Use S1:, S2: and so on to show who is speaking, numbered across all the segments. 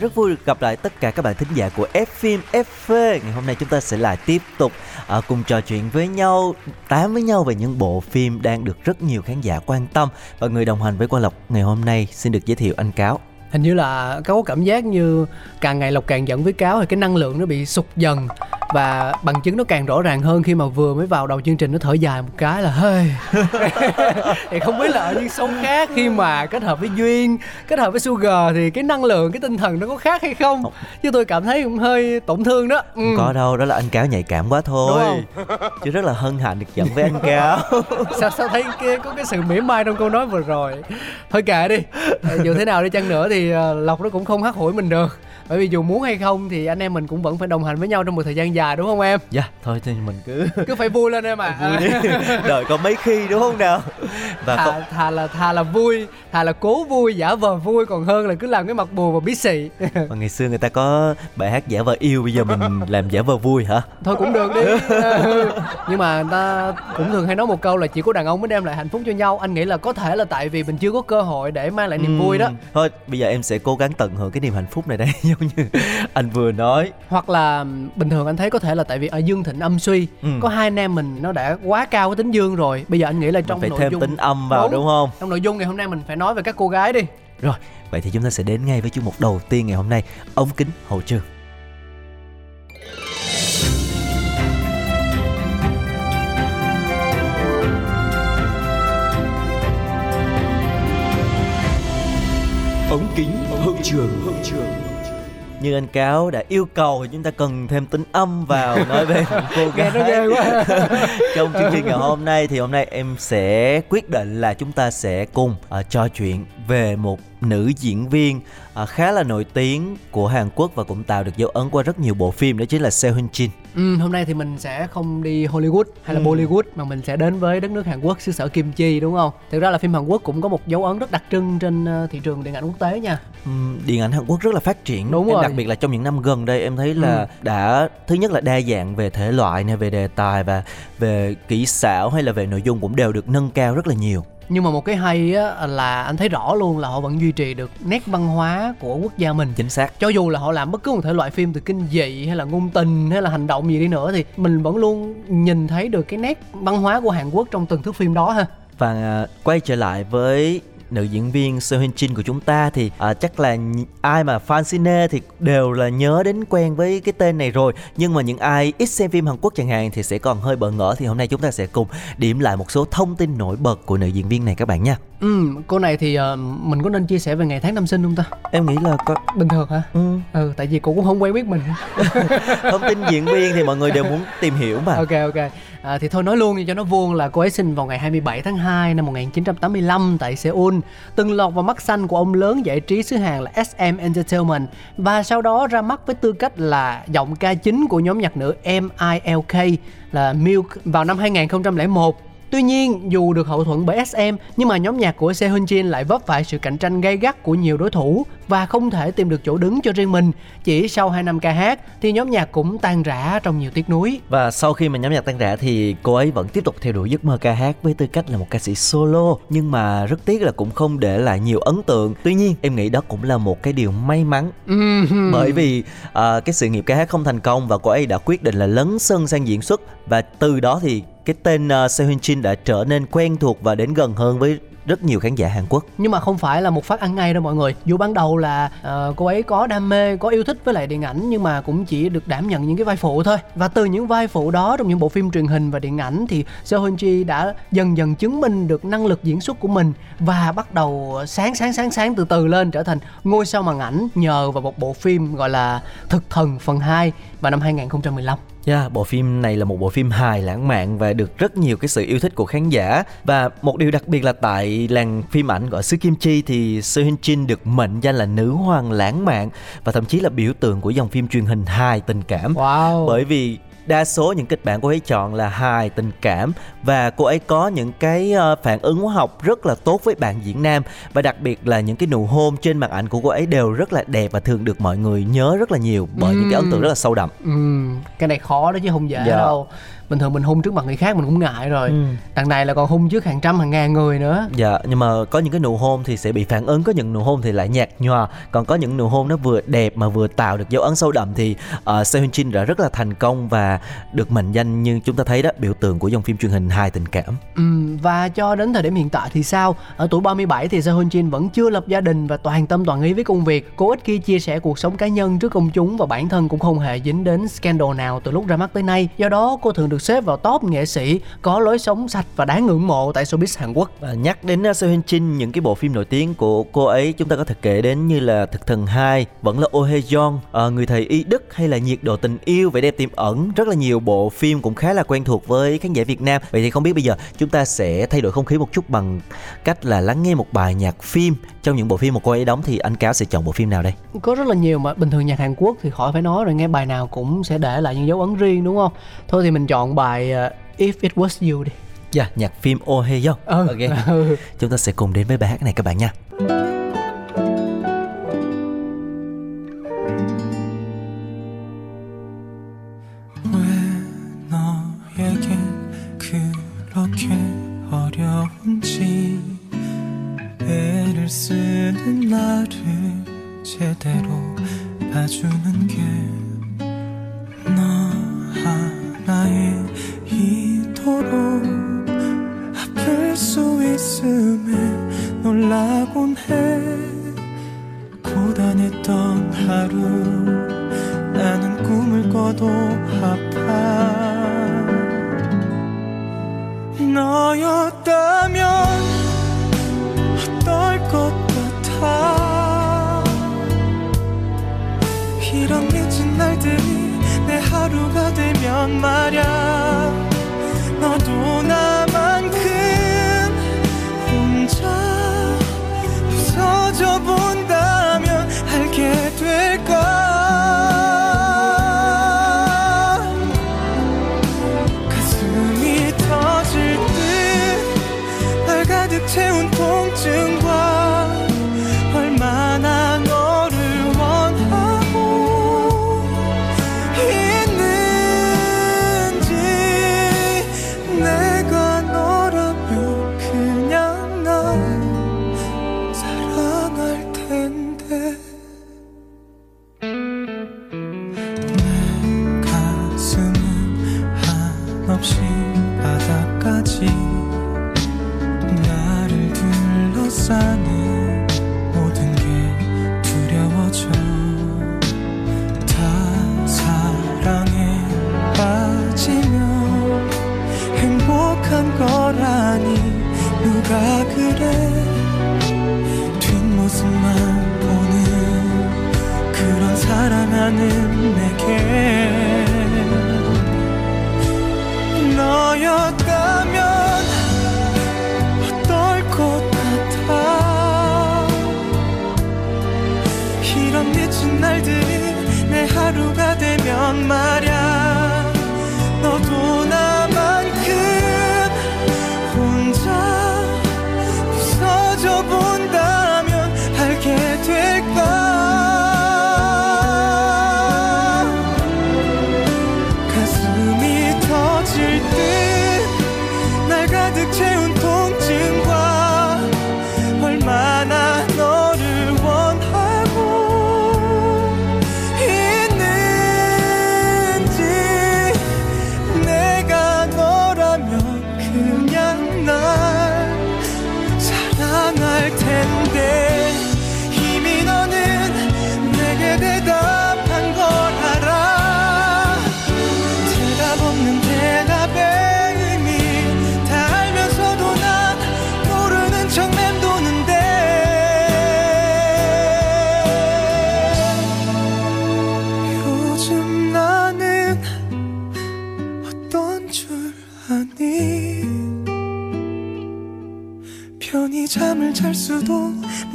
S1: Rất vui được gặp lại tất cả các bạn thính giả của F phim FV. Ngày hôm nay chúng ta sẽ lại tiếp tục uh, cùng trò chuyện với nhau, tám với nhau về những bộ phim đang được rất nhiều khán giả quan tâm và người đồng hành với Quang Lộc ngày hôm nay xin được giới thiệu anh Cáo
S2: hình như là có cảm giác như càng ngày lộc càng giận với cáo thì cái năng lượng nó bị sụt dần và bằng chứng nó càng rõ ràng hơn khi mà vừa mới vào đầu chương trình nó thở dài một cái là hơi thì không biết là ở những sống khác khi mà kết hợp với duyên kết hợp với sugar thì cái năng lượng cái tinh thần nó có khác hay không chứ tôi cảm thấy cũng hơi tổn thương đó ừ.
S1: Không có đâu, đó là anh Cáo nhạy cảm quá thôi. Chứ rất là hân hạnh được giận với anh Cáo.
S2: sao sao thấy cái có cái sự mỉa mai trong câu nói vừa rồi thôi kệ đi dù thế nào đi chăng nữa thì thì ờ, lộc nó cũng không hắt hủi mình được bởi vì dù muốn hay không thì anh em mình cũng vẫn phải đồng hành với nhau trong một thời gian dài đúng không em
S1: Dạ, thôi thì mình cứ
S2: cứ phải vui lên em à
S1: vui đi. Đợi có mấy khi đúng không nào? Và
S2: thà,
S1: có,
S2: thà là thà là vui thà là cố vui giả vờ vui còn hơn là cứ làm cái mặt buồn và bí xị
S1: mà ngày xưa người ta có bài hát giả vờ yêu bây giờ mình làm giả vờ vui hả?
S2: thôi cũng được đi Ừ. nhưng mà người ta cũng thường hay nói một câu là chỉ có đàn ông mới đem lại hạnh phúc cho nhau anh nghĩ là có thể là tại vì mình chưa có cơ hội để mang lại niềm vui đó
S1: Thôi bây giờ em sẽ cố gắng tận hưởng cái niềm hạnh phúc này đây Giống như anh vừa nói.
S2: Hoặc là bình thường anh thấy có thể là tại vì ở dương thịnh âm suy
S1: Ừ.
S2: có hai anh em mình nó đã quá cao cái tính dương rồi. Bây giờ anh nghĩ là
S1: Mình
S2: trong
S1: phải
S2: nội
S1: thêm
S2: dung
S1: tính âm vào đúng không?
S2: trong nội dung ngày hôm nay mình phải nói về các cô gái đi.
S1: Rồi vậy thì chúng ta sẽ đến ngay với chương mục đầu tiên ngày hôm nay. Ống kính hậu trường.
S3: Ống kính hậu trường hậu trường
S1: Như anh Cáo đã yêu cầu thì chúng ta cần thêm tính âm vào nói về cô
S2: nghe nó
S1: gái
S2: ghê quá
S1: Trong chương trình ngày hôm nay thì hôm nay em sẽ quyết định là chúng ta sẽ cùng à, trò chuyện về một nữ diễn viên à, khá là nổi tiếng của Hàn Quốc và cũng tạo được dấu ấn qua rất nhiều bộ phim đó chính là Seo Hyun Jin.
S2: Ừ, hôm nay thì mình sẽ không đi Hollywood hay là
S1: Ừ.
S2: Bollywood mà mình sẽ đến với đất nước Hàn Quốc xứ sở kim chi đúng không thực ra là phim Hàn Quốc cũng có một dấu ấn rất đặc trưng trên ờ, thị trường điện ảnh quốc tế nha
S1: Ừm, điện ảnh Hàn Quốc rất là phát triển
S2: Đúng
S1: em
S2: rồi.
S1: đặc biệt là trong những năm gần đây em thấy là
S2: Ừ.
S1: đã thứ nhất là đa dạng về thể loại này về đề tài và về kỹ xảo hay là về nội dung cũng đều được nâng cao rất là nhiều
S2: nhưng mà một cái hay á, là anh thấy rõ luôn là họ vẫn duy trì được nét văn hóa của quốc gia mình.
S1: Chính xác.
S2: Cho dù là họ làm bất cứ một thể loại phim từ kinh dị hay là ngôn tình hay là hành động gì đi nữa thì mình vẫn luôn nhìn thấy được cái nét văn hóa của Hàn Quốc trong từng thước phim đó ha.
S1: Và à, quay trở lại với nữ diễn viên Seo Hyun Jin của chúng ta thì à, chắc là ai mà fan cine thì đều là nhớ đến quen với cái tên này rồi. Nhưng mà những ai ít xem phim Hàn Quốc chẳng hạn thì sẽ còn hơi bỡ ngỡ thì hôm nay chúng ta sẽ cùng điểm lại một số thông tin nổi bật của nữ diễn viên này các bạn nha
S2: ừ cô này thì ờ, mình có nên chia sẻ về ngày tháng năm sinh không ta?
S1: Em nghĩ là có.
S2: Bình thường hả?
S1: Ừ,
S2: ừ tại vì cô cũng không quen biết mình.
S1: Thông tin diễn viên thì mọi người đều muốn tìm hiểu mà.
S2: Ok ok. À, thì thôi nói luôn đi cho nó vuông là cô ấy sinh vào ngày 27 tháng 2 năm 1985 tại Seoul. Từng lọt vào mắt xanh của ông lớn giải trí xứ Hàn là SM Entertainment. Và sau đó ra mắt với tư cách là giọng ca chính của nhóm nhạc nữ MILK là Milk vào năm 2001 Tuy nhiên, dù được hậu thuẫn bởi SM, nhưng mà nhóm nhạc của Sehun Jin lại vấp phải sự cạnh tranh gay gắt của nhiều đối thủ và không thể tìm được chỗ đứng cho riêng mình. Chỉ sau 2 năm ca hát thì nhóm nhạc cũng tan rã trong nhiều tiếc nuối.
S1: Và sau khi mà nhóm nhạc tan rã thì cô ấy vẫn tiếp tục theo đuổi giấc mơ ca hát với tư cách là một ca sĩ solo Nhưng mà rất tiếc là cũng không để lại nhiều ấn tượng Tuy nhiên em nghĩ đó cũng là một cái điều may mắn. Bởi vì à, cái sự nghiệp ca hát không thành công và cô ấy đã quyết định là lấn sân sang diễn xuất Và từ đó thì cái tên uh, Seo Hyun Jin đã trở nên quen thuộc và đến gần hơn với rất nhiều khán giả Hàn Quốc.
S2: Nhưng mà không phải là một phát ăn ngay đâu mọi người. Dù ban đầu là uh, cô ấy có đam mê có yêu thích với lại điện ảnh nhưng mà cũng chỉ được đảm nhận những cái vai phụ thôi. Và từ những vai phụ đó trong những bộ phim truyền hình và điện ảnh thì Seo Hyun Ji đã dần dần chứng minh được năng lực diễn xuất của mình và bắt đầu sáng sáng sáng sáng từ từ lên trở thành ngôi sao màn ảnh nhờ vào một bộ phim gọi là Thực thần phần 2 vào năm 2015
S1: Yeah, bộ phim này là một bộ phim hài lãng mạn và được rất nhiều cái sự yêu thích của khán giả và một điều đặc biệt là tại làng phim ảnh của xứ Kim Chi thì Seo Hyun Jin được mệnh danh là nữ hoàng lãng mạn và thậm chí là biểu tượng của dòng phim truyền hình hài tình cảm.
S2: Wow.
S1: Bởi vì đa số những kịch bản cô ấy chọn là hài tình cảm và cô ấy có những cái ờ, phản ứng hóa học rất là tốt với bạn diễn nam và đặc biệt là những cái nụ hôn trên màn ảnh của cô ấy đều rất là đẹp và thường được mọi người nhớ rất là nhiều bởi những cái ấn tượng rất là sâu đậm.
S2: Ừ, cái này khó đó chứ không dễ
S1: Dạ.
S2: đâu bình thường mình hung trước mặt người khác mình cũng ngại rồi.
S1: Ừ.
S2: đằng này là còn hung trước hàng trăm hàng ngàn người nữa.
S1: Dạ, nhưng mà có những cái nụ hôn thì sẽ bị phản ứng, có những nụ hôn thì lại nhạt nhòa, còn có những nụ hôn nó vừa đẹp mà vừa tạo được dấu ấn sâu đậm thì uh, Seo Hyun Jin đã rất là thành công và được mệnh danh như chúng ta thấy đó biểu tượng của dòng phim truyền hình hài tình cảm.
S2: ừ, và cho đến thời điểm hiện tại thì sao? Ở tuổi 37 thì Seo Hyun Jin vẫn chưa lập gia đình và toàn tâm toàn ý với công việc. Cô ít khi chia sẻ cuộc sống cá nhân trước công chúng và bản thân cũng không hề dính đến scandal nào từ lúc ra mắt tới nay. Do đó cô thường được xếp vào top nghệ sĩ có lối sống sạch và đáng ngưỡng mộ tại showbiz Hàn Quốc
S1: Và nhắc đến Seo Hyun Jin những cái bộ phim nổi tiếng của cô ấy chúng ta có thể kể đến như là Thực thần 2, vẫn là Oh Hae Jong, uh, Người thầy y đức hay là Nhiệt độ tình yêu, vẻ đẹp tiềm ẩn, rất là nhiều bộ phim cũng khá là quen thuộc với khán giả Việt Nam. Vậy thì không biết bây giờ chúng ta sẽ thay đổi không khí một chút bằng cách là lắng nghe một bài nhạc phim trong những bộ phim mà cô ấy đóng thì anh Cáo sẽ chọn bộ phim nào đây?
S2: có rất là nhiều mà bình thường nhạc Hàn Quốc thì khỏi phải nói rồi nghe bài nào cũng sẽ để lại những dấu ấn riêng đúng không thôi thì mình chọn bài ờ, If It Was You đi
S1: Dạ, nhạc phim Oh Hae Jong.
S2: ừ.
S1: Ok.
S2: ừ.
S1: Chúng ta sẽ cùng đến với bài hát này các bạn nha.
S4: 너 사랑하는 내게 너였다면 어떨 것 같아? 이런 미친 날들이 내 하루가 되면 말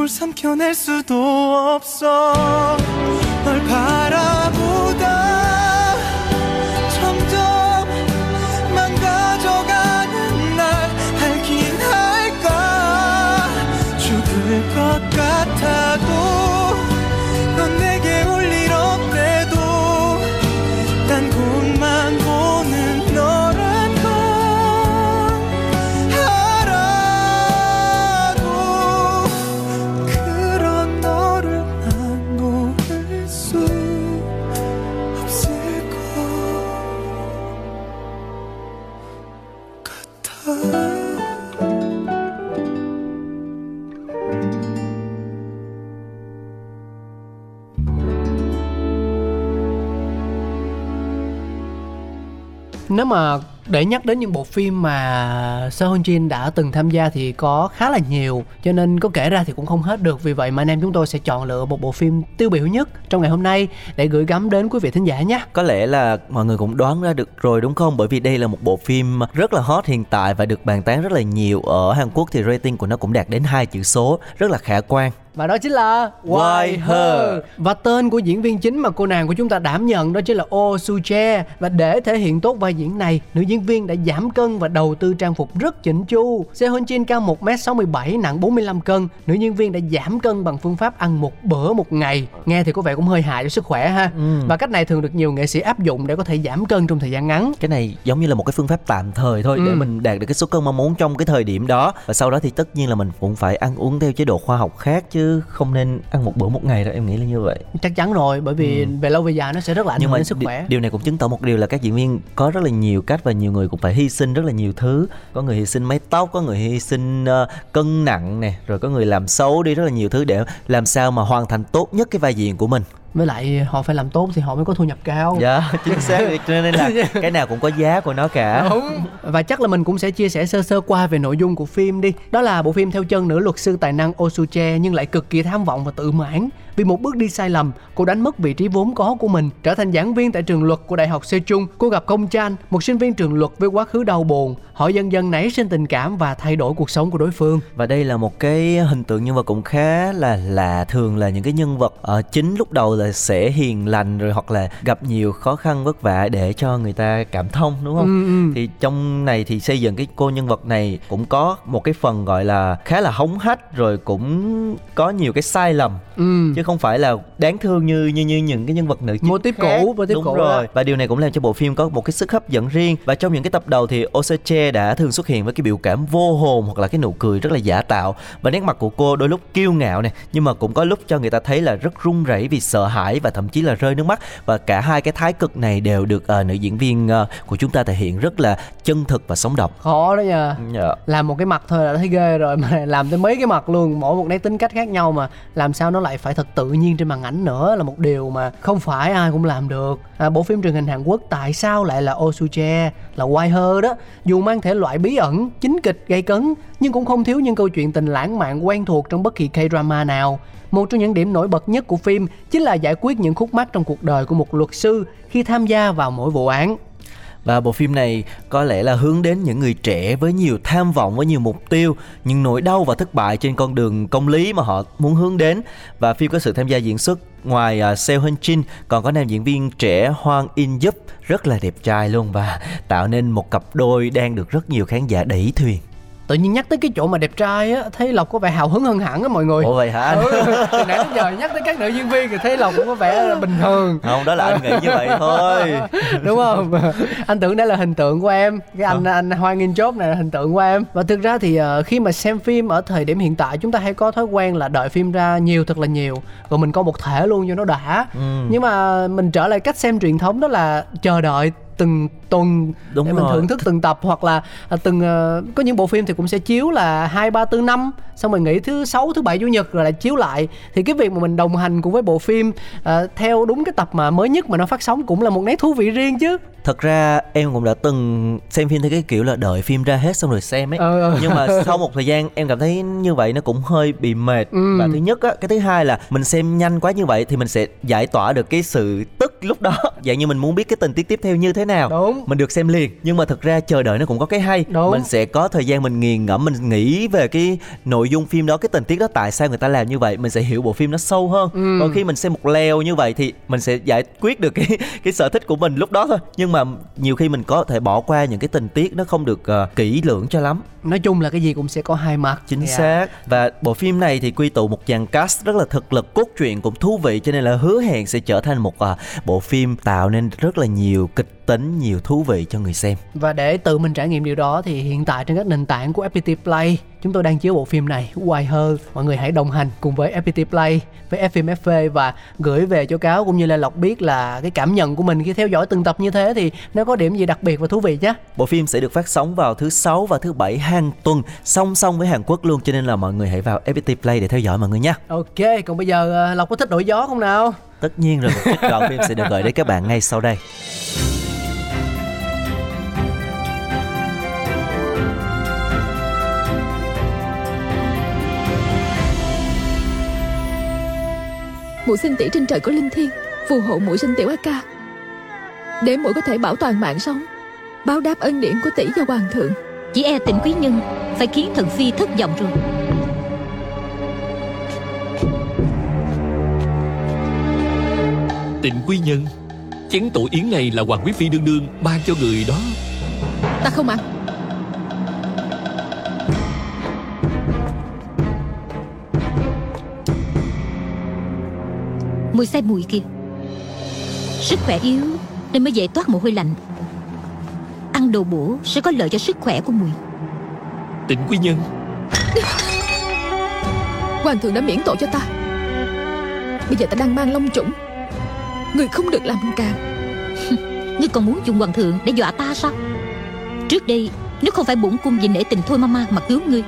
S4: 뭘 삼켜낼 수도 없어
S2: Nếu mà để nhắc đến những bộ phim mà Seo Hyun Jin đã từng tham gia thì có khá là nhiều cho nên có kể ra thì cũng không hết được vì vậy mà anh em chúng tôi sẽ chọn lựa một bộ phim tiêu biểu nhất trong ngày hôm nay để gửi gắm đến quý vị thính giả nhé.
S1: Có lẽ là mọi người cũng đoán ra được rồi đúng không? Bởi vì đây là một bộ phim rất là hot hiện tại và được bàn tán rất là nhiều ở Hàn Quốc thì rating của nó cũng đạt đến hai chữ số, rất là khả quan.
S2: Và đó chính là
S1: Why Her.
S2: Và tên của diễn viên chính mà cô nàng của chúng ta đảm nhận đó chính là Oh Soo Jae. Và để thể hiện tốt vai diễn này, nữ diễn viên đã giảm cân và đầu tư trang phục rất chỉnh chu. Seo Hyun Jin cao 1m67, nặng 45 cân. Nữ diễn viên đã giảm cân bằng phương pháp ăn một bữa một ngày. Nghe thì có vẻ cũng hơi hại cho sức khỏe ha. Và cách này thường được nhiều nghệ sĩ áp dụng để có thể giảm cân trong thời gian ngắn.
S1: Cái này giống như là một cái phương pháp tạm thời thôi để
S2: Ừ.
S1: mình đạt được cái số cân mong muốn trong cái thời điểm đó. Và sau đó thì tất nhiên là mình cũng phải ăn uống theo chế độ khoa học khác chứ không nên ăn một bữa một ngày đâu em nghĩ là như vậy.
S2: Chắc chắn rồi, bởi vì về lâu về dài nó sẽ rất là ảnh
S1: nhưng
S2: hưởng đến sức
S1: đi-
S2: khỏe.
S1: điều này cũng chứng tỏ một điều là các diễn viên có rất là nhiều cách và nhiều người cũng phải hy sinh rất là nhiều thứ. Có người hy sinh mái tóc có người hy sinh ờ, cân nặng nè rồi có người làm xấu đi rất là nhiều thứ để làm sao mà hoàn thành tốt nhất cái vai diễn của mình
S2: Với lại họ phải làm tốt thì họ mới có thu nhập cao.
S1: Dạ chính xác. Cho nên là cái nào cũng có giá của nó cả.
S2: Đúng. Và chắc là mình cũng sẽ chia sẻ sơ sơ qua về nội dung của phim đi. Đó là bộ phim theo chân nữ luật sư tài năng Jae Nhưng lại cực kỳ tham vọng và tự mãn Vì một bước đi sai lầm Cô đánh mất vị trí vốn có của mình Trở thành giảng viên tại trường luật của Đại học Sejong Cô gặp Công Chan Một sinh viên trường luật với quá khứ đau buồn Họ dần dần nảy sinh tình cảm và thay đổi cuộc sống của đối phương
S1: và đây là một cái hình tượng nhân vật cũng khá là lạ thường là những cái nhân vật ở chính lúc đầu là sẽ hiền lành rồi hoặc là gặp nhiều khó khăn vất vả để cho người ta cảm thông đúng không
S2: Ừ, ừ.
S1: thì trong này thì xây dựng cái cô nhân vật này cũng có một cái phần gọi là khá là hống hách rồi cũng có nhiều cái sai lầm
S2: Ừ.
S1: chứ không phải là đáng thương như như như những cái nhân vật nữ chính
S2: Mô
S1: khác.
S2: cũ, mô
S1: đúng
S2: cũ
S1: rồi.
S2: đó.
S1: và điều này cũng làm cho bộ phim có một cái sức hấp dẫn riêng. Và trong những cái tập đầu thì Oseche đã thường xuất hiện với cái biểu cảm vô hồn hoặc là cái nụ cười rất là giả tạo. Và nét mặt của cô đôi lúc kiêu ngạo này nhưng mà cũng có lúc cho người ta thấy là rất run rẩy vì sợ hãi và thậm chí là rơi nước mắt. Và cả hai cái thái cực này đều được ờ, nữ diễn viên ờ, của chúng ta thể hiện rất là chân thực và sống động.
S2: Khó đó nha.
S1: Dạ.
S2: làm một cái mặt thôi là thấy ghê rồi mà làm tới mấy cái mặt luôn. Mỗi một nét tính cách khác nhau mà làm sao nó lại phải thật tự nhiên trên màn ảnh nữa là một điều mà không phải ai cũng làm được. À, bộ phim truyền hình Hàn Quốc tại sao lại là Osuche là Why Her đó? Dù mang thể loại bí ẩn chính kịch gây cấn nhưng cũng không thiếu những câu chuyện tình lãng mạn quen thuộc trong bất kỳ K-drama nào. Một trong những điểm nổi bật nhất của phim chính là giải quyết những khúc mắc trong cuộc đời của một luật sư khi tham gia vào mỗi vụ án.
S1: Và bộ phim này có lẽ là hướng đến những người trẻ với nhiều tham vọng, với nhiều mục tiêu, những nỗi đau và thất bại trên con đường công lý mà họ muốn hướng đến. Và phim có sự tham gia diễn xuất ngoài uh, Seo Hyun Jin còn có nam diễn viên trẻ Hoang In Yup rất là đẹp trai luôn và tạo nên một cặp đôi đang được rất nhiều khán giả đẩy thuyền
S2: tự nhiên nhắc tới cái chỗ mà đẹp trai á thấy lộc có vẻ hào hứng hơn hẳn á mọi người.
S1: Ủa vậy hả? Anh?
S2: ừ, từ nãy đến giờ nhắc tới các nữ diễn viên thì thấy lộc cũng có vẻ là bình thường.
S1: Không, đó là anh nghĩ như vậy thôi.
S2: đúng không? Anh tưởng đây là hình tượng của em. Cái anh anh hoan nghênh chốt này là hình tượng của em. Và thực ra thì ờ, khi mà xem phim ở thời điểm hiện tại chúng ta hay có thói quen là đợi phim ra nhiều thật là nhiều rồi mình coi một thể luôn cho nó đã.
S1: Ừ.
S2: nhưng mà mình trở lại cách xem truyền thống đó là chờ đợi từng tuần
S1: Đúng
S2: để mình
S1: rồi.
S2: thưởng thức từng tập hoặc là à, từng ờ, có những bộ phim thì cũng sẽ chiếu là hai ba bốn năm xong rồi nghỉ thứ sáu thứ bảy chủ nhật rồi lại chiếu lại thì cái việc mà mình đồng hành cùng với bộ phim ờ, theo đúng cái tập mà mới nhất mà nó phát sóng cũng là một nét thú vị riêng chứ
S1: Thật ra em cũng đã từng xem phim theo cái kiểu là đợi phim ra hết xong rồi xem ấy
S2: ờ.
S1: Nhưng mà sau một thời gian em cảm thấy như vậy nó cũng hơi bị mệt
S2: Ừ.
S1: Và thứ nhất á, cái thứ hai là mình xem nhanh quá như vậy thì mình sẽ giải tỏa được cái sự tức lúc đó Dạng như mình muốn biết cái tình tiết tiếp theo như thế nào
S2: Đúng.
S1: Mình được xem liền nhưng mà thực ra chờ đợi nó cũng có cái hay
S2: Đúng.
S1: mình sẽ có thời gian mình nghiền ngẫm mình nghĩ về cái nội dung phim đó cái tình tiết đó tại sao người ta làm như vậy mình sẽ hiểu bộ phim nó sâu hơn
S2: Ừ.
S1: còn khi mình xem một leo như vậy thì mình sẽ giải quyết được cái cái sở thích của mình lúc đó thôi nhưng mà nhiều khi mình có thể bỏ qua những cái tình tiết nó không được ờ, kỹ lưỡng cho lắm
S2: nói chung là cái gì cũng sẽ có hai mặt.
S1: Chính
S2: Dạ.
S1: xác. Và bộ phim này thì quy tụ một dàn cast rất là thực lực cốt truyện cũng thú vị cho nên là hứa hẹn sẽ trở thành một à, bộ phim tạo nên rất là nhiều kịch tính nhiều thú vị cho người xem.
S2: Và để tự mình trải nghiệm điều đó thì hiện tại trên các nền tảng của FPT Play chúng tôi đang chiếu bộ phim này Hoài hơn mọi người hãy đồng hành cùng với FPT Play với FM FV và gửi về cho cáo cũng như là lộc biết là cái cảm nhận của mình khi theo dõi từng tập như thế thì nó có điểm gì đặc biệt và thú vị nhé
S1: Bộ phim sẽ được phát sóng vào thứ sáu và thứ bảy hàng tuần song song với Hàn Quốc luôn cho nên là mọi người hãy vào FPT Play để theo dõi mọi người nha.
S2: Ok còn bây giờ ờ, lộc có thích đổi gió không nào
S1: Tất nhiên rồi một trích đoạn phim sẽ được gửi đến các bạn ngay sau đây.
S5: Mũi sinh tỷ trên trời có linh thiêng Phù hộ mũi sinh tiểu A ca. Để mũi có thể bảo toàn mạng sống Báo đáp ân điển của tỷ và hoàng thượng.
S6: Chỉ e tịnh quý nhân Phải khiến thần phi thất vọng rồi.
S3: Tịnh quý nhân Chén tổ yến này là Hoàng Quý Phi đương đương ban cho người đó.
S5: Ta không ăn
S6: Mùi say mùi kìa. Sức khỏe yếu Nên mới dễ toát mồ hôi lạnh. Ăn đồ bổ sẽ có lợi cho sức khỏe của mùi.
S3: Tịnh quý nhân.
S5: Hoàng thượng đã miễn tội cho ta. Bây giờ ta đang mang long trũng Người không được làm càng.
S6: Ngươi còn muốn dùng hoàng thượng để dọa ta sao? Trước đây Nếu không phải bổn cung vì nể tình thôi mama mà cứu ngươi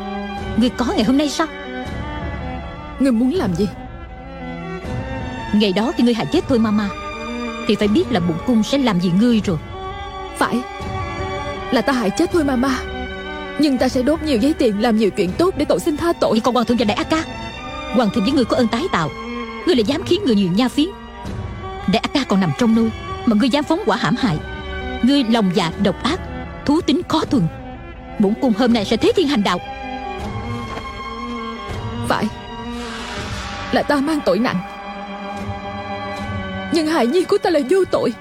S6: Ngươi có ngày hôm nay sao?
S5: Người muốn làm gì
S6: Ngày đó khi ngươi hại chết thôi mama Thì phải biết là bổn cung sẽ làm gì ngươi rồi.
S5: Phải. Là ta hại chết thôi mama. Nhưng ta sẽ đốt nhiều giấy tiền Làm nhiều chuyện tốt để cầu xin tha tội.
S6: Vậy còn hoàng thượng và đại ác ca? Hoàng thượng với ngươi có ơn tái tạo. Ngươi lại dám khiến người nhiều nha phiến. Đại ác ca còn nằm trong nôi Mà ngươi dám phóng quả hãm hại. Ngươi lòng dạ độc ác Thú tính khó thuần. Bổn cung hôm nay sẽ thế thiên hành đạo.
S5: Phải. Là ta mang tội nặng Nhưng hài nhi của ta là vô tội.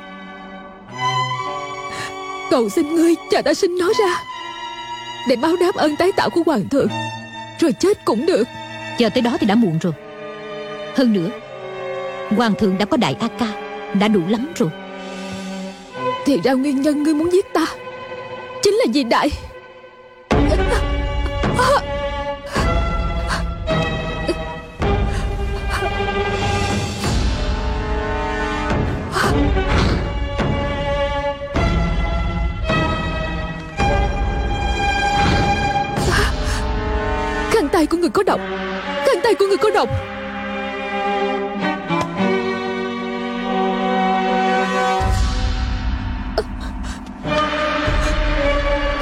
S5: Cầu xin ngươi cha đã sinh nó ra. Để báo đáp ơn tái tạo của hoàng thượng. Rồi chết cũng được.
S6: Chờ tới đó thì đã muộn rồi. Hơn nữa Hoàng thượng đã có đại ác ca Đã đủ lắm rồi.
S5: Thì ra nguyên nhân ngươi muốn giết ta Chính là vì đại tay của người có độc. Cánh tay của người có độc.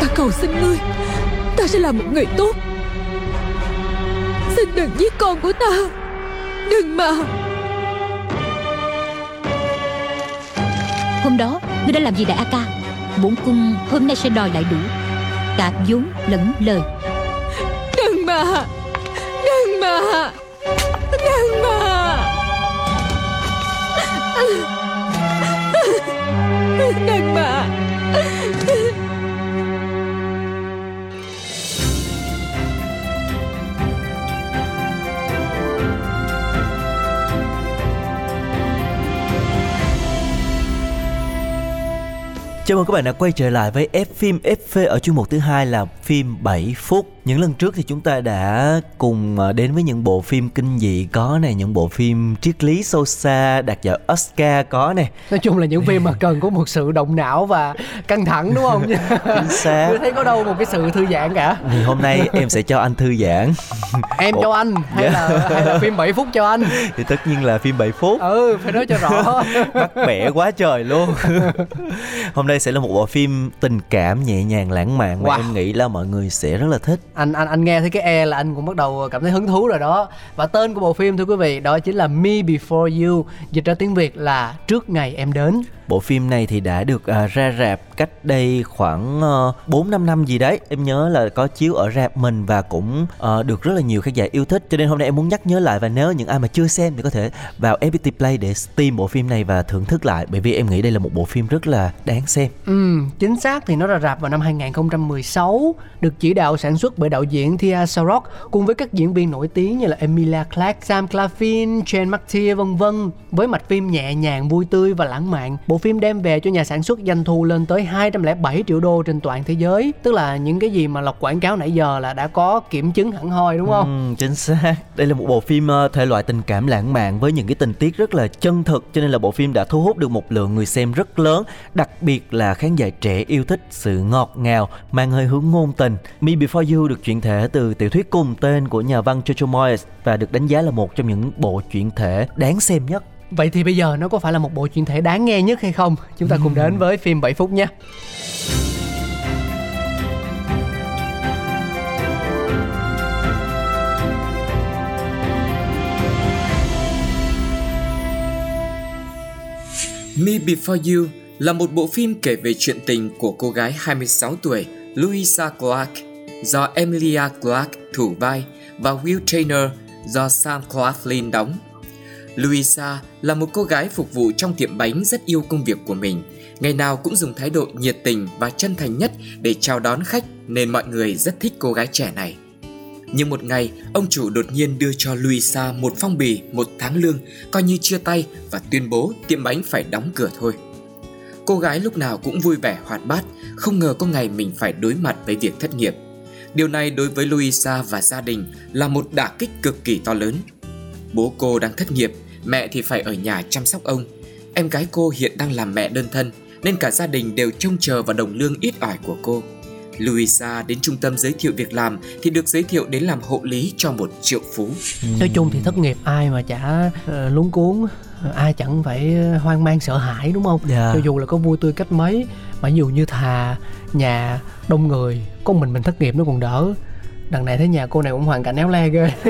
S5: Ta cầu xin ngươi, Ta sẽ là một người tốt. Xin đừng giết con của ta. Đừng mà.
S6: Hôm đó, ngươi đã làm gì đại A-ca Bổn cung hôm nay sẽ đòi lại đủ. Cả vốn lẫn lời
S5: mà Đừng mà Đừng mà Đừng mà
S1: Chào mừng các bạn đã quay trở lại với F phim FV ở chuyên mục thứ hai là phim 7 phút. Những lần trước thì chúng ta đã cùng ờ, đến với những bộ phim kinh dị có này, những bộ phim triết lý sâu xa đạt giải Oscar có này.
S2: Nói chung là những phim mà cần có một sự động não và căng thẳng đúng không?
S1: Chính xác.
S2: Tôi thấy có đâu một cái sự thư giãn cả
S1: Thì hôm nay em sẽ cho anh thư giãn.
S2: Em cho anh hay
S1: Dạ.
S2: là hay là phim 7 phút cho anh
S1: Thì tất nhiên là phim 7 phút.
S2: Ừ phải nói cho rõ
S1: bắt bẻ quá trời luôn hôm nay sẽ là một bộ phim tình cảm nhẹ nhàng lãng mạn mà
S2: Wow.
S1: em nghĩ là mọi người sẽ rất là thích
S2: anh anh anh nghe thấy cái e là anh cũng bắt đầu cảm thấy hứng thú rồi đó. Và tên của bộ phim, thưa quý vị, đó chính là Me Before You. Dịch ra tiếng Việt là trước ngày em đến.
S1: Bộ phim này thì đã được uh, ra rạp cách đây khoảng uh, 4 5 năm gì đấy. Em nhớ là có chiếu ở rạp mình và cũng uh, được rất là nhiều khán giả yêu thích. Cho nên hôm nay em muốn nhắc nhớ lại và nếu những ai mà chưa xem thì có thể vào FPT Play để stream bộ phim này và thưởng thức lại bởi vì em nghĩ đây là một bộ phim rất là đáng xem.
S2: Ừ, chính xác thì nó ra rạp vào năm 2016, được chỉ đạo sản xuất bởi đạo diễn Thea Sarok cùng với các diễn viên nổi tiếng như là Emilia Clarke, Sam Claflin, Jane McTeer vân vân. Với mạch phim nhẹ nhàng, vui tươi và lãng mạn, bộ phim đem về cho nhà sản xuất doanh thu lên tới 207 triệu đô trên toàn thế giới. Tức là những cái gì mà lọc quảng cáo nãy giờ là đã có kiểm chứng hẳn hoi đúng không?
S1: Ừ, chính xác. Đây là một bộ phim ờ, thể loại tình cảm lãng mạn với những cái tình tiết rất là chân thực cho nên là bộ phim đã thu hút được một lượng người xem rất lớn, đặc biệt là khán giả trẻ yêu thích sự ngọt ngào, mang hơi hướng ngôn tình. Me Before You được chuyển thể từ tiểu thuyết cùng tên của nhà văn Jojo Moyes và được đánh giá là một trong những bộ chuyển thể đáng xem nhất.
S2: Vậy thì bây giờ nó có phải là một bộ chuyển thể đáng nghe nhất hay không? Chúng ta cùng đến với phim 7 phút nhé.
S3: Me Before You là một bộ phim kể về chuyện tình của cô gái 26 tuổi Louisa Clark do Emilia Clarke thủ vai và Will Trainer do Sam Claflin đóng. Luisa là một cô gái phục vụ trong tiệm bánh rất yêu công việc của mình, ngày nào cũng dùng thái độ nhiệt tình và chân thành nhất để chào đón khách nên mọi người rất thích cô gái trẻ này. Nhưng một ngày, ông chủ đột nhiên đưa cho Luisa một phong bì một tháng lương, coi như chia tay và tuyên bố tiệm bánh phải đóng cửa thôi. Cô gái lúc nào cũng vui vẻ hoạt bát, không ngờ có ngày mình phải đối mặt với việc thất nghiệp. Điều này đối với Luisa và gia đình là một đả kích cực kỳ to lớn. Bố cô đang thất nghiệp, mẹ thì phải ở nhà chăm sóc ông. Em gái cô hiện đang làm mẹ đơn thân, nên cả gia đình đều trông chờ vào đồng lương ít ỏi của cô. Luisa đến trung tâm giới thiệu việc làm thì được giới thiệu đến làm hộ lý cho một triệu phú.
S2: Nói chung thì thất nghiệp ai mà chả uh, luống cuốn ai chẳng phải hoang mang sợ hãi đúng không
S1: Dạ.
S2: cho dù là có vui tươi cách mấy mà dụ như thà nhà đông người có mình mình thất nghiệp nó còn đỡ đằng này thấy nhà cô này cũng hoàn cảnh éo le ghê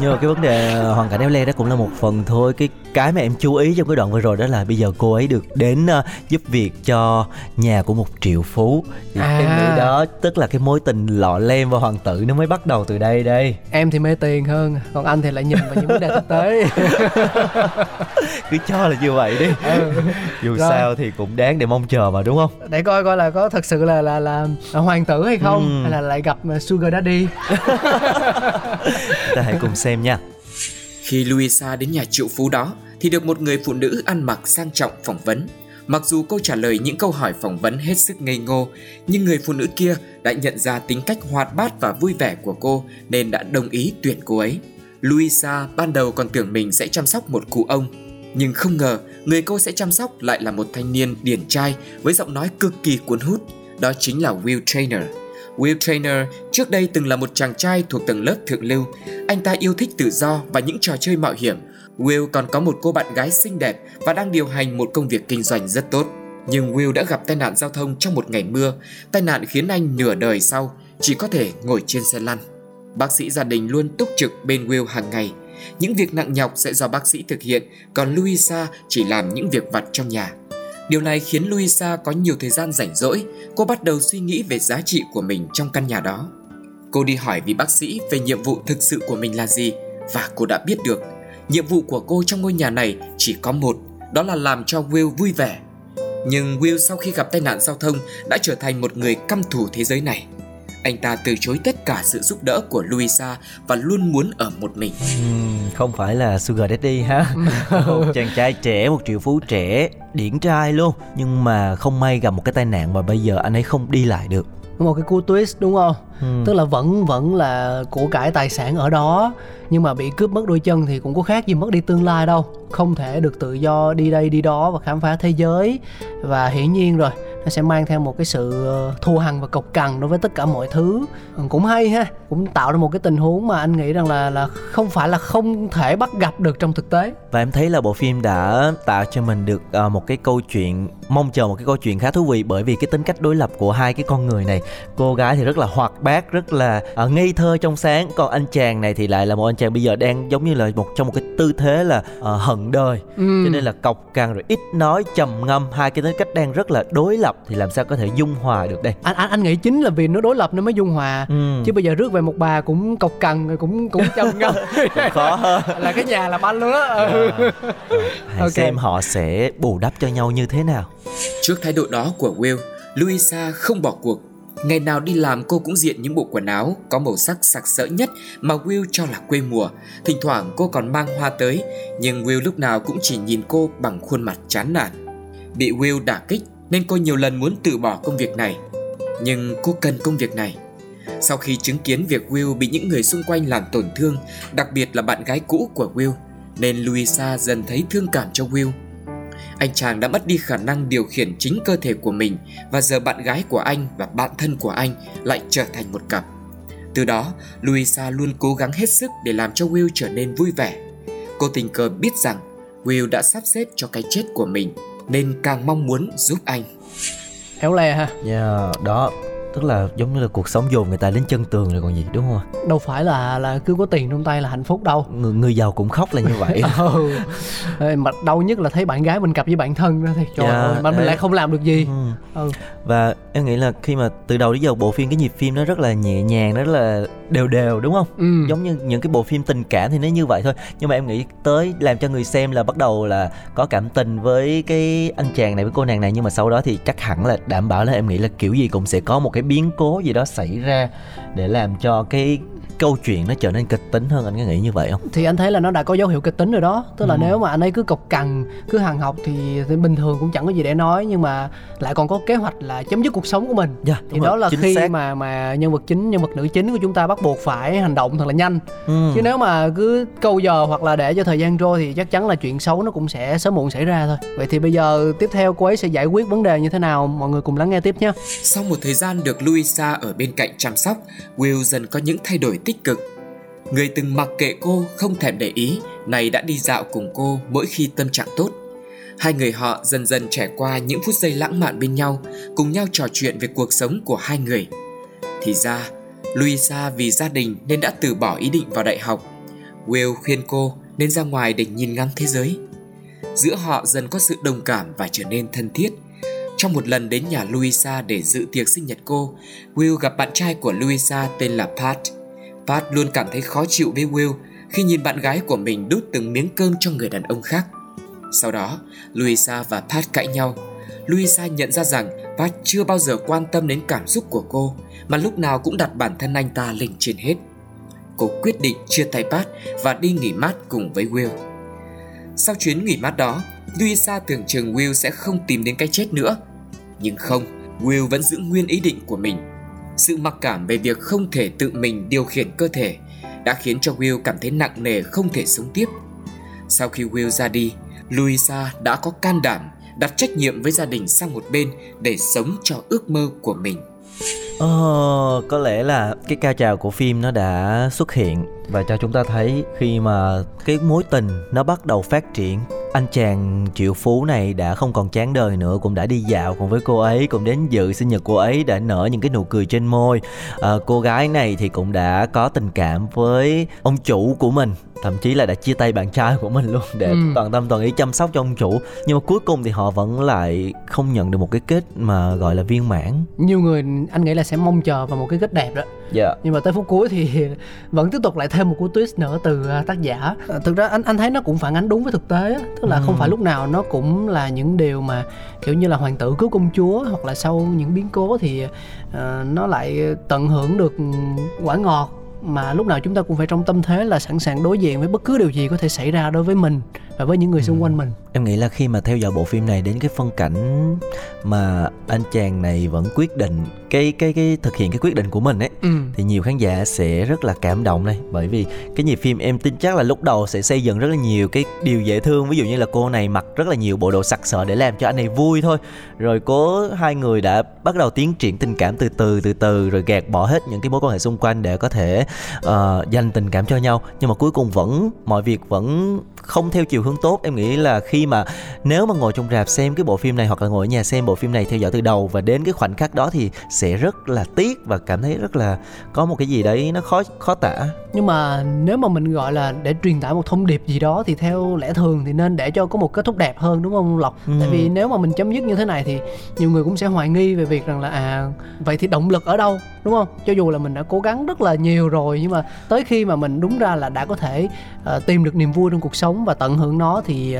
S1: Nhưng mà cái vấn đề hoàn cảnh éo le đó cũng là một phần thôi Cái cái mà em chú ý trong cái đoạn vừa rồi đó là bây giờ cô ấy được đến ờ, giúp việc cho nhà của một triệu phú thì
S2: À.
S1: em nghĩ đó tức là cái mối tình lọ lem và hoàng tử nó mới bắt đầu từ đây đây
S2: em thì mê tiền hơn còn anh thì lại nhìn vào những vấn đề thực tế
S1: cứ cho là như vậy đi
S2: Ừ.
S1: dù
S2: Rồi.
S1: sao thì cũng đáng để mong chờ mà đúng không
S2: để coi coi là có thật sự là là là, là hoàng tử hay không
S1: Ừ.
S2: hay là lại gặp sugar daddy
S1: ta hãy cùng xem nha
S3: Khi Luisa đến nhà triệu phú đó thì được một người phụ nữ ăn mặc sang trọng phỏng vấn. Mặc dù cô trả lời những câu hỏi phỏng vấn hết sức ngây ngô, nhưng người phụ nữ kia đã nhận ra tính cách hoạt bát và vui vẻ của cô nên đã đồng ý tuyển cô ấy. Luisa ban đầu còn tưởng mình sẽ chăm sóc một cụ ông, nhưng không ngờ người cô sẽ chăm sóc lại là một thanh niên điển trai với giọng nói cực kỳ cuốn hút, đó chính là Will Trainer. Will Trainer trước đây từng là một chàng trai thuộc tầng lớp thượng lưu. Anh ta yêu thích tự do và những trò chơi mạo hiểm. Will còn có một cô bạn gái xinh đẹp và đang điều hành một công việc kinh doanh rất tốt. Nhưng Will đã gặp tai nạn giao thông trong một ngày mưa. Tai nạn khiến anh nửa đời sau chỉ có thể ngồi trên xe lăn. Bác sĩ gia đình luôn túc trực bên Will hàng ngày. Những việc nặng nhọc sẽ do bác sĩ thực hiện, còn Louisa chỉ làm những việc vặt trong nhà. Điều này khiến Luisa có nhiều thời gian rảnh rỗi, cô bắt đầu suy nghĩ về giá trị của mình trong căn nhà đó. Cô đi hỏi vị bác sĩ về nhiệm vụ thực sự của mình là gì và cô đã biết được. Nhiệm vụ của cô trong ngôi nhà này chỉ có một, đó là làm cho Will vui vẻ. Nhưng Will sau khi gặp tai nạn giao thông đã trở thành một người căm thù thế giới này. Anh ta từ chối tất cả sự giúp đỡ của Louisa và luôn muốn ở một mình.
S1: Ừm, không phải là Sugar Daddy ha. Một chàng trai trẻ, một triệu phú trẻ Điển trai luôn. Nhưng mà không may gặp một cái tai nạn Mà bây giờ anh ấy không đi lại được.
S2: Một cái cú twist đúng không?
S1: Ừ.
S2: tức là vẫn vẫn là của cải tài sản ở đó nhưng mà bị cướp mất đôi chân thì cũng có khác gì mất đi tương lai đâu. Không thể được tự do đi đây đi đó và khám phá thế giới. Và hiển nhiên rồi nó sẽ mang theo một cái sự ờ, thù hằn và cộc cằn đối với tất cả mọi thứ. Ừ, cũng hay ha cũng tạo ra một cái tình huống mà anh nghĩ rằng là là không phải là không thể bắt gặp được trong thực tế.
S1: Và em thấy là bộ phim đã tạo cho mình được ờ, một cái câu chuyện mong chờ một cái câu chuyện khá thú vị bởi vì cái tính cách đối lập của hai cái con người này cô gái thì rất là hoạt bát rất là uh, ngây thơ trong sáng còn anh chàng này thì lại là một anh chàng bây giờ đang giống như là một trong một cái tư thế là uh, hận đời.
S2: Ừ.
S1: cho nên là cọc cằn rồi ít nói trầm ngâm hai cái tính cách đang rất là đối lập thì làm sao có thể dung hòa được đây
S2: anh anh anh nghĩ chính là vì nó đối lập nó mới dung hòa
S1: ừ.
S2: chứ bây giờ rước về một bà cũng cằn rồi cũng cũng trầm ngâm
S1: cũng khó hơn
S2: là cái nhà là banh luôn đó ừ.
S1: hãy
S2: Ok.
S1: xem họ sẽ bù đắp cho nhau như thế nào
S3: Trước thái độ đó của Will, Louisa không bỏ cuộc. Ngày nào đi làm cô cũng diện những bộ quần áo có màu sắc sặc sỡ nhất mà Will cho là quê mùa. Thỉnh thoảng cô còn mang hoa tới, nhưng Will lúc nào cũng chỉ nhìn cô bằng khuôn mặt chán nản. Bị Will đả kích nên cô nhiều lần muốn từ bỏ công việc này. Nhưng cô cần công việc này. Sau khi chứng kiến việc Will bị những người xung quanh làm tổn thương, đặc biệt là bạn gái cũ của Will, nên Louisa dần thấy thương cảm cho Will. Anh chàng đã mất đi khả năng điều khiển chính cơ thể của mình và giờ bạn gái của anh và bạn thân của anh lại trở thành một cặp. Từ đó, Louisa luôn cố gắng hết sức để làm cho Will trở nên vui vẻ. Cô tình cờ biết rằng Will đã sắp xếp cho cái chết của mình nên càng mong muốn giúp anh.
S2: éo le ha
S1: yeah, đó tức là giống như là cuộc sống dồn người ta đến chân tường rồi còn gì đúng không ạ
S2: đâu phải là là cứ có tiền trong tay là hạnh phúc đâu
S1: người, người giàu cũng khóc là như vậy
S2: ừ. Mà đau nhất là thấy bạn gái mình cặp với bạn thân đó thì trời
S1: Dạ,
S2: ơi mà mình
S1: đấy.
S2: lại không làm được gì
S1: ừ.
S2: ừ.
S1: và em nghĩ là khi mà từ đầu đến giờ bộ phim cái nhịp phim nó rất là nhẹ nhàng rất là đều đều đúng không?
S2: Ừ.
S1: giống như những cái bộ phim tình cảm thì nó như vậy thôi. Nhưng mà em nghĩ tới làm cho người xem là bắt đầu là có cảm tình với cái anh chàng này với cô nàng này. Nhưng mà sau đó thì chắc hẳn là đảm bảo là em nghĩ là kiểu gì cũng sẽ có một cái biến cố gì đó xảy ra để làm cho cái câu chuyện nó trở nên kịch tính hơn anh có nghĩ như vậy không?
S2: Thì anh thấy là nó đã có dấu hiệu kịch tính rồi đó. Tức là
S1: Ừ.
S2: nếu mà anh ấy cứ cộc cằn cứ hàng học thì, thì bình thường cũng chẳng có gì để nói nhưng mà lại còn có kế hoạch là chấm dứt cuộc sống của mình.
S1: Dạ
S2: thì đó là khi mà mà nhân vật chính nhân vật nữ chính của chúng ta bắt buộc phải hành động thật là nhanh.
S1: Ừ.
S2: chứ nếu mà cứ câu giờ hoặc là để cho thời gian trôi thì chắc chắn là chuyện xấu nó cũng sẽ sớm muộn xảy ra thôi. Vậy thì bây giờ tiếp theo cô ấy sẽ giải quyết vấn đề như thế nào? Mọi người cùng lắng nghe tiếp nhé.
S3: Sau một thời gian được Louisa ở bên cạnh chăm sóc, Will dần có những thay đổi tích cực. Người từng mặc kệ cô không thèm để ý, này đã đi dạo cùng cô mỗi khi tâm trạng tốt. Hai người họ dần dần trải qua những phút giây lãng mạn bên nhau, cùng nhau trò chuyện về cuộc sống của hai người. Thì ra, Luisa vì gia đình nên đã từ bỏ ý định vào đại học. Will khuyên cô nên ra ngoài để nhìn ngắm thế giới. Giữa họ dần có sự đồng cảm và trở nên thân thiết. Trong một lần đến nhà Luisa để dự tiệc sinh nhật cô, Will gặp bạn trai của Luisa tên là Pat. Pat luôn cảm thấy khó chịu với Will khi nhìn bạn gái của mình đút từng miếng cơm cho người đàn ông khác. Sau đó, Luisa và Pat cãi nhau. Luisa nhận ra rằng Pat chưa bao giờ quan tâm đến cảm xúc của cô, mà lúc nào cũng đặt bản thân anh ta lên trên hết. Cô quyết định chia tay Pat và đi nghỉ mát cùng với Will. Sau chuyến nghỉ mát đó, Luisa tưởng chừng Will sẽ không tìm đến cái chết nữa. Nhưng không, Will vẫn giữ nguyên ý định của mình. Sự mặc cảm về việc không thể tự mình điều khiển cơ thể đã khiến cho Will cảm thấy nặng nề không thể sống tiếp. Sau khi Will ra đi, Louisa đã có can đảm đặt trách nhiệm với gia đình sang một bên để sống cho ước mơ của mình.
S1: Ờ, có lẽ là cái cao trào của phim nó đã xuất hiện và cho chúng ta thấy khi mà cái mối tình nó bắt đầu phát triển anh chàng triệu phú này đã không còn chán đời nữa cũng đã đi dạo cùng với cô ấy cũng đến dự sinh nhật cô ấy đã nở những cái nụ cười trên môi. À, cô gái này thì cũng đã có tình cảm với ông chủ của mình thậm chí là đã chia tay bạn trai của mình luôn để
S2: Ừ.
S1: toàn tâm toàn ý chăm sóc cho ông chủ nhưng mà cuối cùng thì họ vẫn lại không nhận được một cái kết mà gọi là viên mãn
S2: nhiều người anh nghĩ là sẽ mong chờ vào một cái kết đẹp đó
S1: dạ
S2: nhưng mà tới phút cuối thì vẫn tiếp tục lại thêm một cú twist nữa từ à, tác giả À, thực ra anh anh thấy nó cũng phản ánh đúng với thực tế á. tức là không
S1: Ừ.
S2: phải lúc nào nó cũng là những điều mà kiểu như là hoàng tử cứu công chúa hoặc là sau những biến cố thì à, nó lại tận hưởng được quả ngọt mà lúc nào chúng ta cũng phải trong tâm thế là sẵn sàng đối diện với bất cứ điều gì có thể xảy ra đối với mình và với những người xung quanh mình.
S1: Em nghĩ là khi mà theo dõi bộ phim này đến cái phân cảnh mà anh chàng này vẫn quyết định cái cái cái thực hiện cái quyết định của mình ấy
S2: ừ.
S1: thì nhiều khán giả sẽ rất là cảm động đây. Bởi vì cái nhịp phim em tin chắc là lúc đầu sẽ xây dựng rất là nhiều cái điều dễ thương. Ví dụ như là cô này mặc rất là nhiều bộ đồ sặc sỡ để làm cho anh này vui thôi. Rồi cố hai người đã bắt đầu tiến triển tình cảm từ từ từ từ rồi gạt bỏ hết những cái mối quan hệ xung quanh để có thể uh, dành tình cảm cho nhau. Nhưng mà cuối cùng vẫn mọi việc vẫn không theo chiều hướng tốt. Em nghĩ là khi mà nếu mà ngồi trong rạp xem cái bộ phim này hoặc là ngồi ở nhà xem bộ phim này theo dõi từ đầu và đến cái khoảnh khắc đó thì sẽ rất là tiếc và cảm thấy rất là có một cái gì đấy nó khó khó tả.
S2: Nhưng mà nếu mà mình gọi là để truyền tải một thông điệp gì đó thì theo lẽ thường thì nên để cho có một kết thúc đẹp hơn đúng không lộc?
S1: Ừ.
S2: tại vì nếu mà mình chấm dứt như thế này thì nhiều người cũng sẽ hoài nghi về việc rằng là à vậy thì động lực ở đâu đúng không? Cho dù là mình đã cố gắng rất là nhiều rồi nhưng mà tới khi mà mình đúng ra là đã có thể uh, tìm được niềm vui trong cuộc sống và tận hưởng nó thì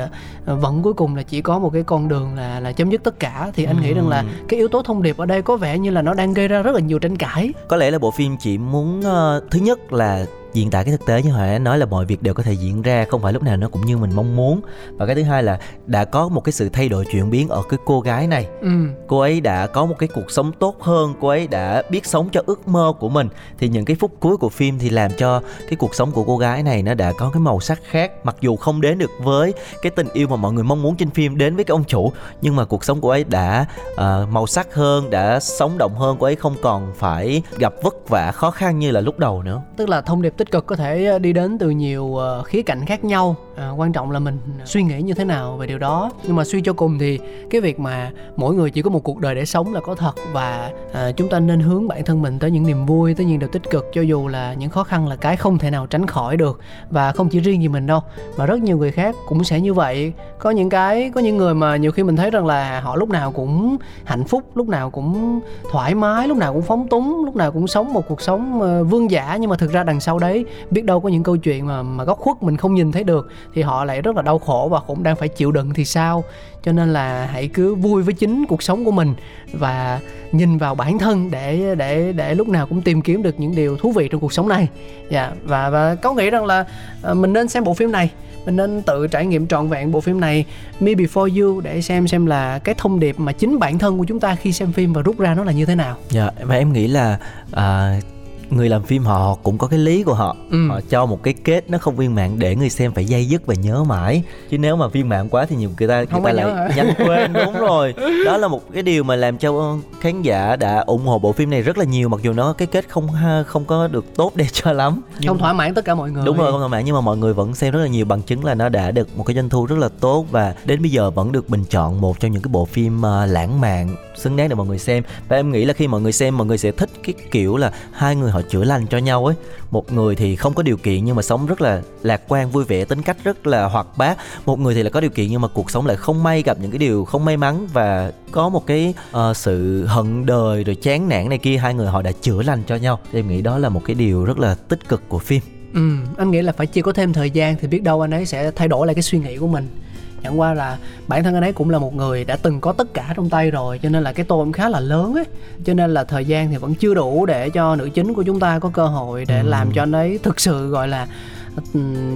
S2: uh, vẫn cuối cùng là chỉ có một cái con đường là là chấm dứt tất cả. Thì anh nghĩ rằng là cái yếu tố thông điệp ở đây có vẻ như là nó đang gây ra rất là nhiều tranh cãi.
S1: Có lẽ là bộ phim chỉ muốn uh, thứ nhất là diễn tả cái thực tế như hồi nãy nói là mọi việc đều có thể diễn ra không phải lúc nào nó cũng như mình mong muốn. Và cái thứ hai là đã có một cái sự thay đổi chuyển biến ở cái cô gái này.
S2: Ừ.
S1: Cô ấy đã có một cái cuộc sống tốt hơn cô ấy đã biết sống cho ước mơ của mình. Thì những cái phút cuối của phim thì làm cho cái cuộc sống của cô gái này nó đã có cái màu sắc khác. Mặc dù không đến được với cái tình yêu mà mọi người mong muốn trên phim đến với cái ông chủ nhưng mà cuộc sống của ấy đã uh, màu sắc hơn đã sống động hơn. Cô ấy không còn phải gặp vất vả khó khăn như là lúc đầu nữa.
S2: Tức là thông điệp tích tích cực có thể ờ, đi đến từ nhiều ờ, khía cạnh khác nhau à, quan trọng là mình suy nghĩ như thế nào về điều đó. Nhưng mà suy cho cùng thì cái việc mà mỗi người chỉ có một cuộc đời để sống là có thật. Và à, chúng ta nên hướng bản thân mình tới những niềm vui tới những điều tích cực cho dù là những khó khăn là cái không thể nào tránh khỏi được. Và không chỉ riêng gì mình đâu mà rất nhiều người khác cũng sẽ như vậy. Có những cái có những người mà nhiều khi mình thấy rằng là họ lúc nào cũng hạnh phúc lúc nào cũng thoải mái lúc nào cũng phóng túng lúc nào cũng sống một cuộc sống ờ, vương giả. Nhưng mà thực ra đằng sau đấy biết đâu có những câu chuyện mà mà góc khuất mình không nhìn thấy được thì họ lại rất là đau khổ và cũng đang phải chịu đựng thì sao? Cho nên là hãy cứ vui với chính cuộc sống của mình và nhìn vào bản thân để để để lúc nào cũng tìm kiếm được những điều thú vị trong cuộc sống này. Dạ và và có nghĩ rằng là à, mình nên xem bộ phim này mình nên tự trải nghiệm trọn vẹn bộ phim này Me Before You để xem xem là cái thông điệp mà chính bản thân của chúng ta khi xem phim và rút ra nó là như thế nào.
S1: Dạ, và em nghĩ là uh, người làm phim họ cũng có cái lý của họ.
S2: Ừ.
S1: họ cho một cái kết nó không viên mãn để người xem phải dây dứt và nhớ mãi. Chứ nếu mà viên mãn quá thì nhiều người ta người
S2: Không
S1: ta
S2: có nhớ
S1: lại nhanh quên đúng rồi. Đó là một cái điều mà làm cho khán giả đã ủng hộ bộ phim này rất là nhiều mặc dù nó cái kết không không có được tốt để cho lắm. Nhưng-
S2: không thỏa mãn tất cả mọi người.
S1: Đúng rồi không thỏa mãn nhưng mà mọi người vẫn xem rất là nhiều bằng chứng là nó đã được một cái doanh thu rất là tốt và đến bây giờ vẫn được bình chọn một trong những cái bộ phim uh, lãng mạn xứng đáng để mọi người xem. Và em nghĩ là khi mọi người xem mọi người sẽ thích cái kiểu là hai người họ chữa lành cho nhau ấy. Một người thì không có điều kiện nhưng mà sống rất là lạc quan vui vẻ tính cách rất là hoạt bát. Một người thì là có điều kiện nhưng mà cuộc sống lại không may gặp những cái điều không may mắn và có một cái uh, sự hận đời rồi chán nản này kia. Hai người họ đã chữa lành cho nhau. Thì em nghĩ đó là một cái điều rất là tích cực của phim.
S2: Ừ, anh nghĩ là phải chưa có thêm thời gian thì biết đâu anh ấy sẽ thay đổi lại cái suy nghĩ của mình chẳng qua là bản thân anh ấy cũng là một người đã từng có tất cả trong tay rồi cho nên là cái tôi cũng khá là lớn ấy. Cho nên là thời gian thì vẫn chưa đủ để cho nữ chính của chúng ta có cơ hội để làm cho anh ấy thực sự gọi là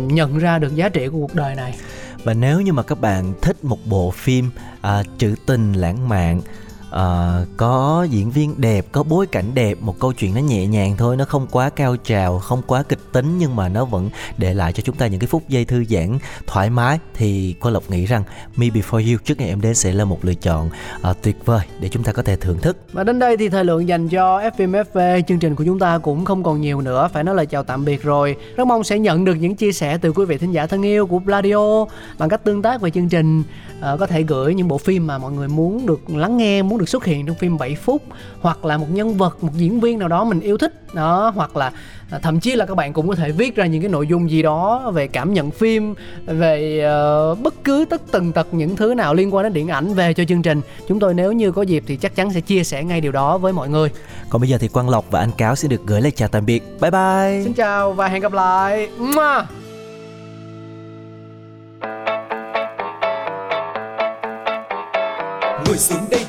S2: nhận ra được giá trị của cuộc đời này.
S1: Và nếu như mà các bạn thích một bộ phim à, trữ tình lãng mạn uh, có diễn viên đẹp, có bối cảnh đẹp, một câu chuyện nó nhẹ nhàng thôi, nó không quá cao trào, không quá kịch tính nhưng mà nó vẫn để lại cho chúng ta những cái phút giây thư giãn thoải mái. Thì cô Lộc nghĩ rằng Me Before You trước ngày em đến sẽ là một lựa chọn uh, tuyệt vời để chúng ta có thể thưởng thức.
S2: Và đến đây thì thời lượng dành cho FMFV chương trình của chúng ta cũng không còn nhiều nữa Phải nói lời chào tạm biệt rồi. Rất mong sẽ nhận được những chia sẻ từ quý vị thính giả thân yêu của Pladio Bằng cách tương tác về chương trình. Uh, Có thể gửi những bộ phim mà mọi người muốn được lắng nghe Muốn được xuất hiện trong phim 7 phút Hoặc là một nhân vật, một diễn viên nào đó mình yêu thích đó Hoặc là à, thậm chí là các bạn cũng có thể viết ra những cái nội dung gì đó Về cảm nhận phim Về ờ, bất cứ tất tần tật những thứ nào liên quan đến điện ảnh về cho chương trình Chúng tôi nếu như có dịp thì chắc chắn sẽ chia sẻ ngay điều đó với mọi người
S1: Còn bây giờ thì Quang Lộc và anh Cáo sẽ được gửi lời chào tạm biệt. Bye bye.
S2: Xin chào và hẹn gặp lại Mua.
S3: Ngồi xuống đây